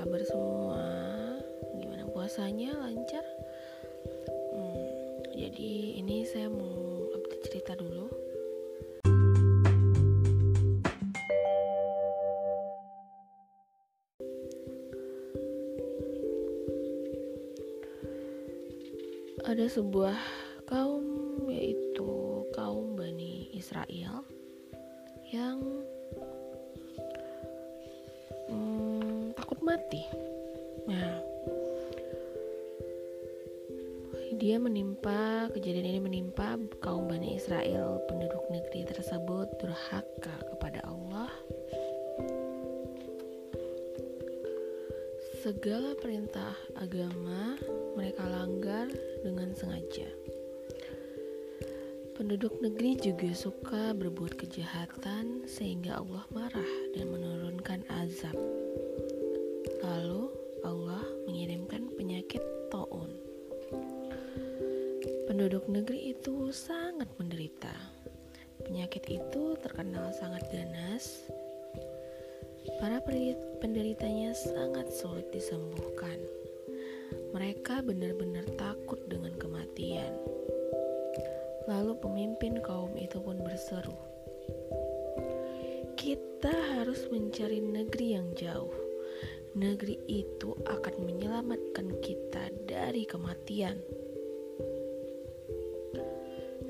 kabar semua? Gimana puasanya? Lancar? Hmm, jadi ini saya mau update cerita dulu. Ada sebuah mati. Nah, dia menimpa kejadian ini menimpa kaum Bani Israel penduduk negeri tersebut durhaka kepada Allah. Segala perintah agama mereka langgar dengan sengaja. Penduduk negeri juga suka berbuat kejahatan sehingga Allah marah dan menurunkan azab. Lalu Allah mengirimkan penyakit taun. Penduduk negeri itu sangat menderita. Penyakit itu terkenal sangat ganas. Para penderitanya sangat sulit disembuhkan. Mereka benar-benar takut dengan kematian. Lalu pemimpin kaum itu pun berseru, "Kita harus mencari negeri yang jauh. Negeri itu akan menyelamatkan kita dari kematian."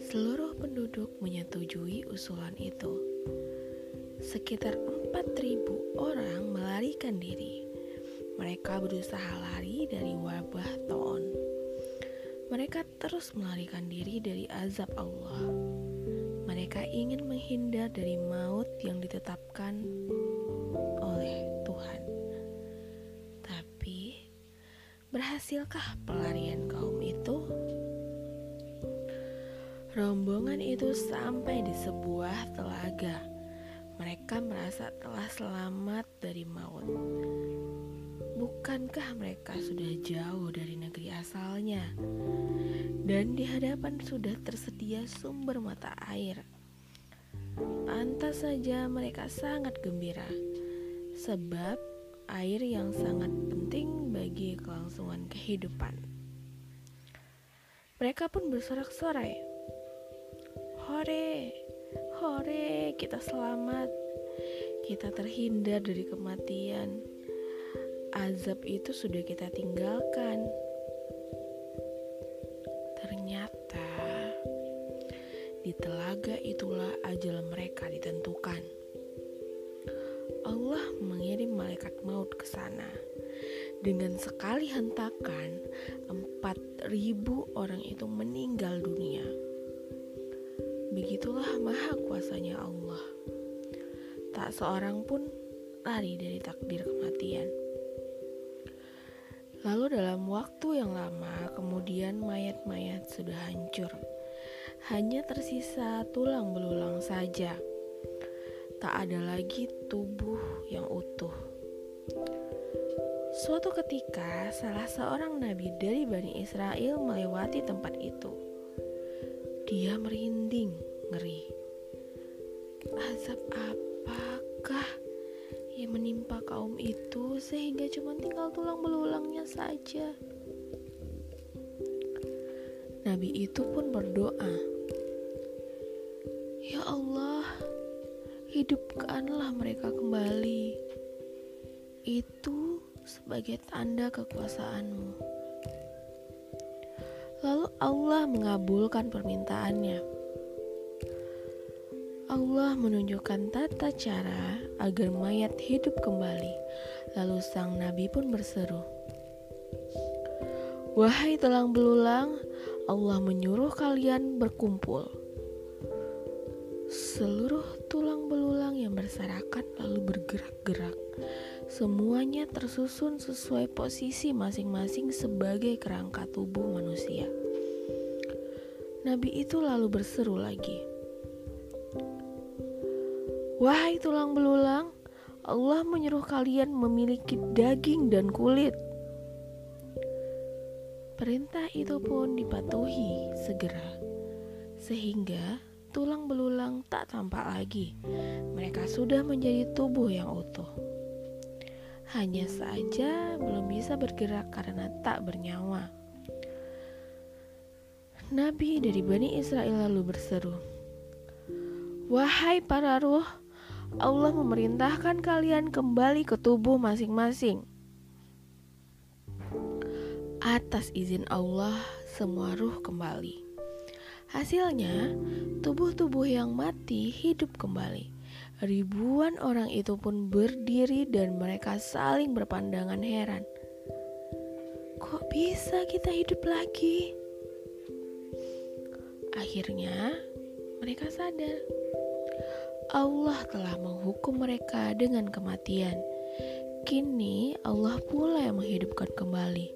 Seluruh penduduk menyetujui usulan itu. Sekitar 4.000 orang melarikan diri. Mereka berusaha lari dari wabah Toon. Mereka terus melarikan diri dari azab Allah. Mereka ingin menghindar dari maut yang ditetapkan berhasilkah pelarian kaum itu? Rombongan itu sampai di sebuah telaga. Mereka merasa telah selamat dari maut. Bukankah mereka sudah jauh dari negeri asalnya? Dan di hadapan sudah tersedia sumber mata air. Pantas saja mereka sangat gembira, sebab air yang sangat penting bagi kelangsungan kehidupan. Mereka pun bersorak-sorai. Hore, hore, kita selamat. Kita terhindar dari kematian azab itu sudah kita tinggalkan. Ternyata di telaga itulah ajal mereka ditentukan. Allah mengirim malaikat maut ke sana. Dengan sekali hentakan, empat ribu orang itu meninggal dunia. Begitulah maha kuasanya Allah. Tak seorang pun lari dari takdir kematian. Lalu dalam waktu yang lama kemudian mayat-mayat sudah hancur. Hanya tersisa tulang belulang saja. Tak ada lagi tubuh yang utuh. Suatu ketika salah seorang nabi dari Bani Israel melewati tempat itu. Dia merinding, ngeri. Azab apakah yang menimpa kaum itu sehingga cuma tinggal tulang belulangnya saja. Nabi itu pun berdoa, hidupkanlah mereka kembali." Itu sebagai tanda kekuasaanmu. Lalu Allah mengabulkan permintaannya. Allah menunjukkan tata cara agar mayat hidup kembali. Lalu sang nabi pun berseru, "Wahai tulang belulang, Allah menyuruh kalian berkumpul." Seluruh tulang belulang yang berserakan lalu bergerak-gerak. Semuanya tersusun sesuai posisi masing-masing sebagai kerangka tubuh manusia. Nabi itu lalu berseru lagi, Wahai tulang belulang, Allah menyuruh kalian memiliki daging dan kulit. Perintah itu pun dipatuhi segera, sehingga tulang belulang tak tampak lagi. Mereka sudah menjadi tubuh yang utuh. hanya saja belum bisa bergerak karena tak bernyawa. Nabi dari Bani Israel lalu berseru, "Wahai para ruh, Allah memerintahkan kalian kembali ke tubuh masing-masing." Atas izin Allah, semua ruh kembali. Hasilnya, tubuh-tubuh yang mati hidup kembali. Ribuan orang itu pun berdiri dan mereka saling berpandangan heran. Kok bisa kita hidup lagi? Akhirnya, mereka sadar Allah telah menghukum mereka dengan kematian. Kini Allah pula yang menghidupkan kembali,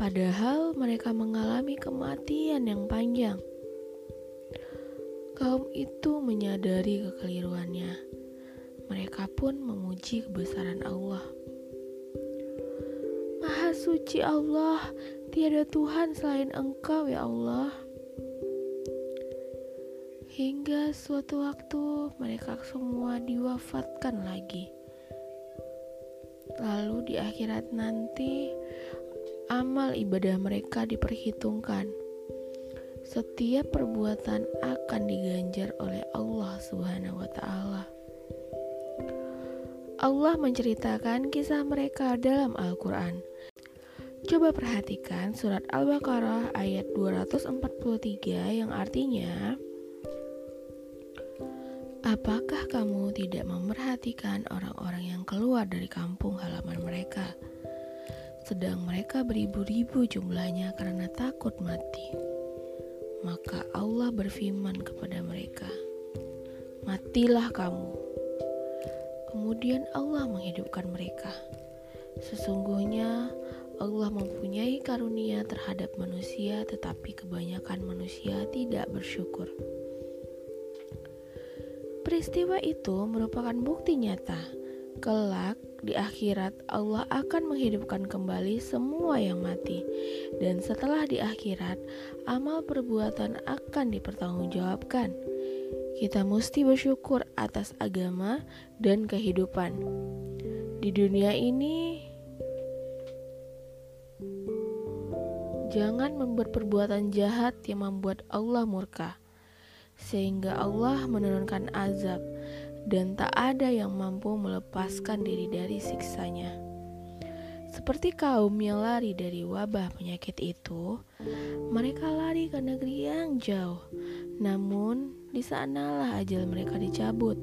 padahal mereka mengalami kematian yang panjang. Kaum itu menyadari kekeliruannya. Mereka pun memuji kebesaran Allah. Maha suci Allah, tiada Tuhan selain Engkau, ya Allah. Hingga suatu waktu mereka semua diwafatkan lagi. Lalu di akhirat nanti amal ibadah mereka diperhitungkan. Setiap perbuatan akan diganjar oleh Allah Subhanahu wa taala. Allah menceritakan kisah mereka dalam Al-Qur'an. Coba perhatikan surat Al-Baqarah ayat 243 yang artinya Apakah kamu tidak memperhatikan orang-orang yang keluar dari kampung halaman mereka? Sedang mereka beribu-ribu jumlahnya karena takut mati. Maka Allah berfirman kepada mereka, "Matilah kamu." Kemudian Allah menghidupkan mereka. Sesungguhnya Allah mempunyai karunia terhadap manusia, tetapi kebanyakan manusia tidak bersyukur. Peristiwa itu merupakan bukti nyata. Kelak di akhirat Allah akan menghidupkan kembali semua yang mati. Dan setelah di akhirat, amal perbuatan akan dipertanggungjawabkan. Kita mesti bersyukur atas agama dan kehidupan. Di dunia ini jangan membuat perbuatan jahat yang membuat Allah murka sehingga Allah menurunkan azab dan tak ada yang mampu melepaskan diri dari siksanya. Seperti kaum yang lari dari wabah penyakit itu, mereka lari ke negeri yang jauh. Namun, di sanalah ajal mereka dicabut.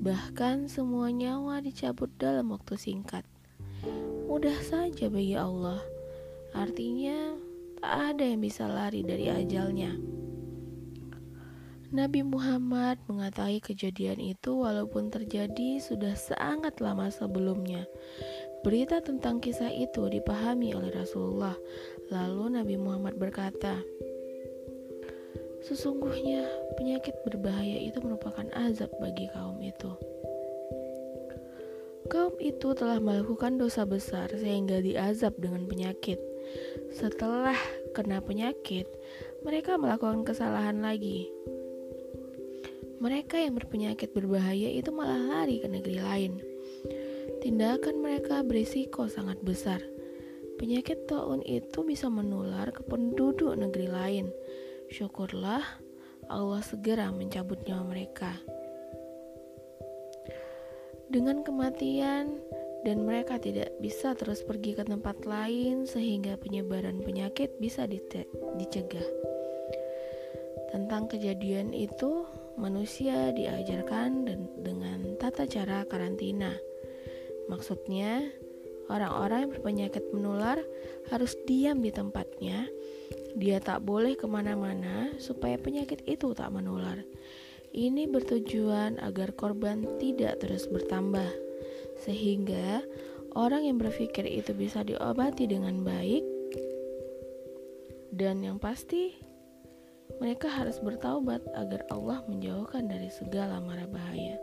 Bahkan semua nyawa dicabut dalam waktu singkat. Mudah saja bagi Allah. Artinya, tak ada yang bisa lari dari ajalnya. Nabi Muhammad mengetahui kejadian itu walaupun terjadi sudah sangat lama sebelumnya. Berita tentang kisah itu dipahami oleh Rasulullah. Lalu Nabi Muhammad berkata, Sesungguhnya penyakit berbahaya itu merupakan azab bagi kaum itu. Kaum itu telah melakukan dosa besar sehingga diazab dengan penyakit. Setelah kena penyakit, mereka melakukan kesalahan lagi. Mereka yang berpenyakit berbahaya itu malah lari ke negeri lain. Tindakan mereka berisiko sangat besar. Penyakit taun itu bisa menular ke penduduk negeri lain. Syukurlah Allah segera mencabut nyawa mereka. Dengan kematian dan mereka tidak bisa terus pergi ke tempat lain sehingga penyebaran penyakit bisa dicegah. Tentang kejadian itu, manusia diajarkan dengan tata cara karantina. Maksudnya, orang-orang yang berpenyakit menular harus diam di tempatnya. Dia tak boleh ke mana-mana supaya penyakit itu tak menular. Ini bertujuan agar korban tidak terus bertambah, sehingga orang yang berpikir itu bisa diobati dengan baik, dan yang pasti mereka harus bertaubat agar Allah menjauhkan dari segala mara bahaya.